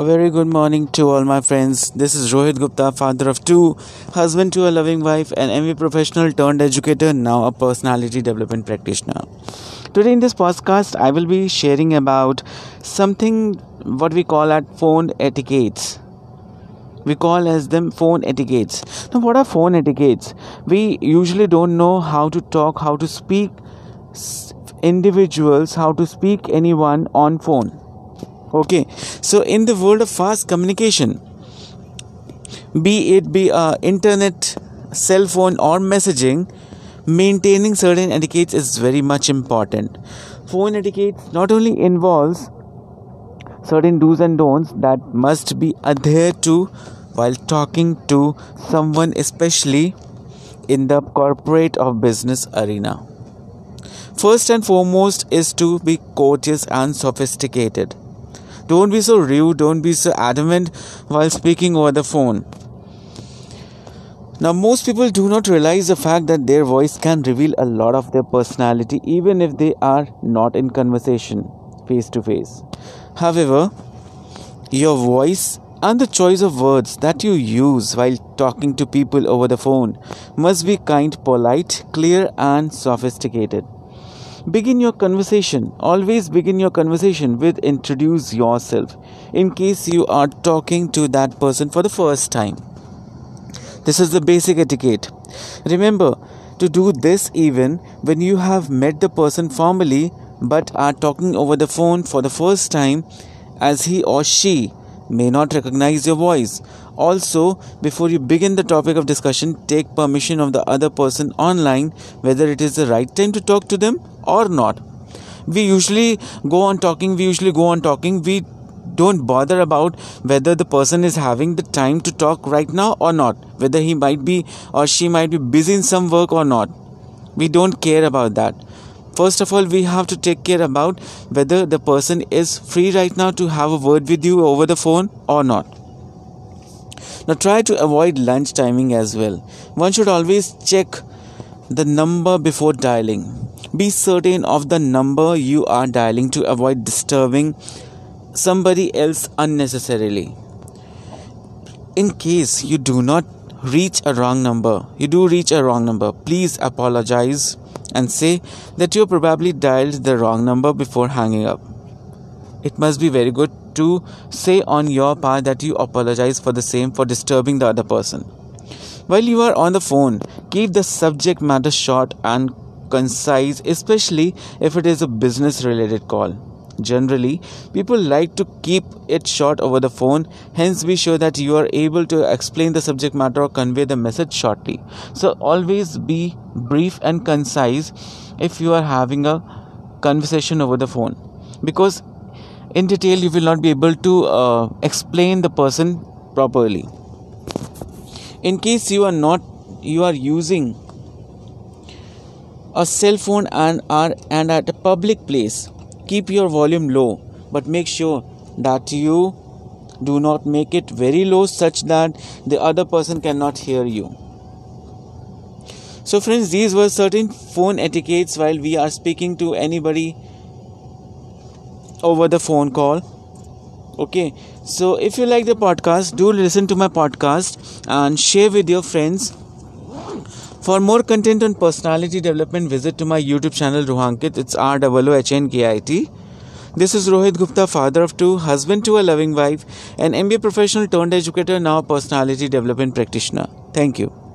A very good morning to all my friends. This is Rohit Gupta, father of two, husband to a loving wife, an MBA professional turned educator, now a personality development practitioner. Today in this podcast, I will be sharing about something what we call at phone etiquettes. We call as them phone etiquettes. Now, what are phone etiquettes? We usually don't know how to talk, how to speak individuals, how to speak anyone on phone okay. So in the world of fast communication be it be uh, internet cell phone or messaging maintaining certain etiquettes is very much important. Phone etiquette not only involves certain do's and don'ts that must be adhered to while talking to someone especially in the corporate or business arena. First and foremost is to be courteous and sophisticated don't be so rude, don't be so adamant while speaking over the phone. Now, most people do not realize the fact that their voice can reveal a lot of their personality even if they are not in conversation face to face. However, your voice and the choice of words that you use while talking to people over the phone must be kind, polite, clear, and sophisticated begin your conversation. Always begin your conversation with introduce yourself in case you are talking to that person for the first time. This is the basic etiquette. Remember to do this even when you have met the person formally but are talking over the phone for the first time as he or she may not recognize your voice. Also, before you begin the topic of discussion, take permission of the other person online whether it is the right time to talk to them or not. We usually go on talking, we usually go on talking, we don't bother about whether the person is having the time to talk right now or not, whether he might be or she might be busy in some work or not. We don't care about that first of all we have to take care about whether the person is free right now to have a word with you over the phone or not. Now try to avoid lunch timing as well. One should always check the number before dialing. Be certain of the number you are dialing to avoid disturbing somebody else unnecessarily. In case you do not reach a wrong number you do reach a wrong number please apologize and say that you probably dialed the wrong number before hanging up. It must be very good to say on your part that you apologize for the same for disturbing the other person. While you are on the phone, keep the subject matter short and concise, especially if it is a business related call. Generally, people like to keep it short over the phone, hence, be sure that you are able to explain the subject matter or convey the message shortly. So, always be brief and concise if you are having a conversation over the phone. Because in detail you will not be able to uh, explain the person properly. In case you are not you are using a cell phone and are and at a public place keep your volume low but make sure that you do not make it very low such that the other person cannot hear you. So friends these were certain phone etiquettes while we are speaking to anybody over the phone call. Okay. So if you like the podcast do listen to my podcast and share with your friends for more content on personality development, visit to my YouTube channel Roohankit. It's R O H N K I T. This is Rohit Gupta, father of two, husband to a loving wife, an MBA professional turned educator, now personality development practitioner. Thank you.